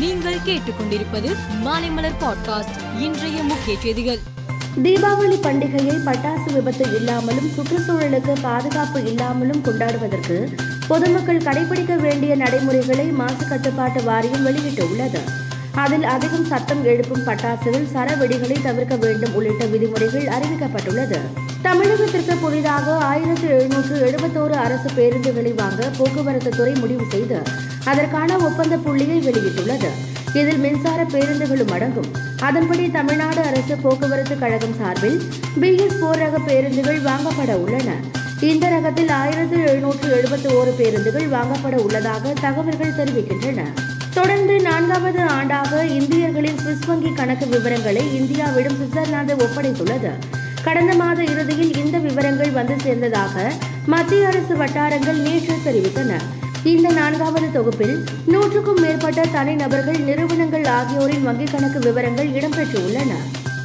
நீங்கள் கேட்டுக்கொண்டிருப்பது மாலைமலர் பாட்காஸ்ட் இன்றைய முக்கிய செய்திகள். தீபாவளி பண்டிகையை பட்டாசு விபத்து இல்லாமலும் சுற்றுச்சூழலுக்கு பாதுகாப்பு இல்லாமலும் கொண்டாடுவதற்கு பொதுமக்கள் கடைபிடிக்க வேண்டிய நடைமுறைகளை மாசு கட்டுப்பாட்டு வாரியம் வெளியிட்டுள்ளது. அதில் அதிகம் சத்தம் எழுப்பும் பட்டாசுகள் சரவெடிகளை தவிர்க்க வேண்டும் உள்ளிட்ட விதிமுறைகள் அறிவிக்கப்பட்டுள்ளது. தமிழகத்திற்கு புதிதாக ஆயிரத்து எழுநூற்று எழுபத்தோரு அரசு பேருந்துகளை வாங்க போக்குவரத்து துறை முடிவு செய்து அதற்கான ஒப்பந்த புள்ளியை வெளியிட்டுள்ளது. இதில் மின்சார பேருந்துகளும் அடங்கும். அதன்படி தமிழ்நாடு அரசு போக்குவரத்து கழகம் சார்பில் பிஎஸ் போர் ரக பேருந்துகள் வாங்கப்பட உள்ளன. இந்த ரகத்தில் ஆயிரத்து எழுநூற்று எழுபத்தி ஓரு பேருந்துகள் வாங்கப்பட உள்ளதாக தகவல்கள் தெரிவிக்கின்றன. தொடர்ந்து நான்காவது ஆண்டாக இந்தியர்களின் சுவிஸ் வங்கி கணக்கு விவரங்களை இந்தியாவிடம் சுவிட்சர்லாந்து ஒப்படைத்துள்ளது. கடந்த மாத இறுதியில் இந்த விவரங்கள் வந்து சேர்ந்ததாக மத்திய அரசு வட்டாரங்கள் நேற்று தெரிவித்தன. இந்த நான்காவது தொகுப்பில் நூற்றுக்கும் மேற்பட்ட தனிநபர்கள் நிறுவனங்கள் ஆகியோரின் வங்கிக் கணக்கு விவரங்கள் இடம்பெற்றுள்ளன.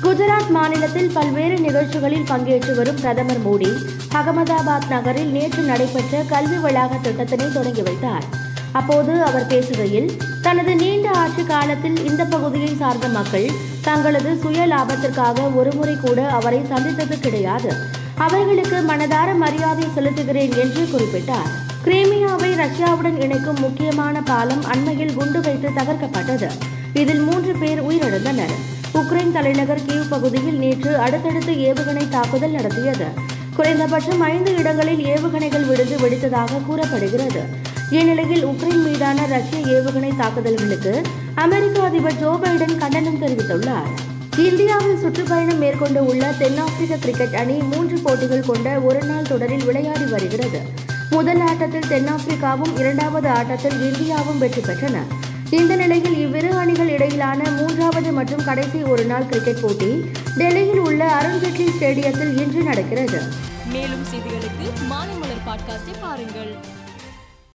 குஜராத் மாநிலத்தில் பல்வேறு நிகழ்ச்சிகளில் பங்கேற்று வரும் பிரதமர் மோடி அகமதாபாத் நகரில் நேற்று நடைபெற்ற கல்வி வளாக திட்டத்தினை தொடங்கி வைத்தார். அப்போது அவர் பேசுகையில் தனது நீண்ட ஆட்சி காலத்தில் இந்த பகுதியை சார்ந்த மக்கள் தங்களது சுய லாபத்திற்காக ஒருமுறை கூட அவரை சந்தித்தது கிடையாது. அவர்களுக்கு மனதார மரியாதை செலுத்துகிறேன் என்று குறிப்பிட்டார். கிரீமியாவை ரஷ்யாவுடன் இணைக்கும் முக்கியமான பாலம் அண்மையில் குண்டு வைத்து தகர்க்கப்பட்டது. இதில் மூன்று பேர் உயிரிழந்தனர். உக்ரைன் தலைநகர் கீவ் பகுதியில் நேற்று அடுத்தடுத்து ஏவுகணை தாக்குதல் நடத்தியது. குறைந்தபட்சம் ஐந்து இடங்களில் ஏவுகணைகள் விழுந்து வெடித்ததாக கூறப்படுகிறது. இந்நிலையில் உக்ரைன் மீதான ரஷ்ய ஏவுகணை தாக்குதல்களுக்கு அமெரிக்க அதிபர் ஜோ பைடன் கண்டனம் தெரிவித்துள்ளார். இந்தியாவில் சுற்றுப்பயணம் மேற்கொண்டு உள்ள தென்னாப்பிரிக்க கிரிக்கெட் அணி மூன்று போட்டிகள் கொண்ட ஒருநாள் தொடரில் விளையாடி வருகிறது. முதல் ஆட்டத்தில் தென்னாப்பிரிக்காவும் இரண்டாவது ஆட்டத்தில் இந்தியாவும் வெற்றி பெற்றன. இந்த நிலையில் இவ்விரு அணிகள் இடையிலான மூன்றாவது மற்றும் கடைசி ஒருநாள் கிரிக்கெட் போட்டி டெல்லியில் உள்ள அருண்ஜேட்லி ஸ்டேடியத்தில் இன்று நடக்கிறது. மேலும் செய்திகளுக்கு பாட்காஸ்டை பாருங்கள்.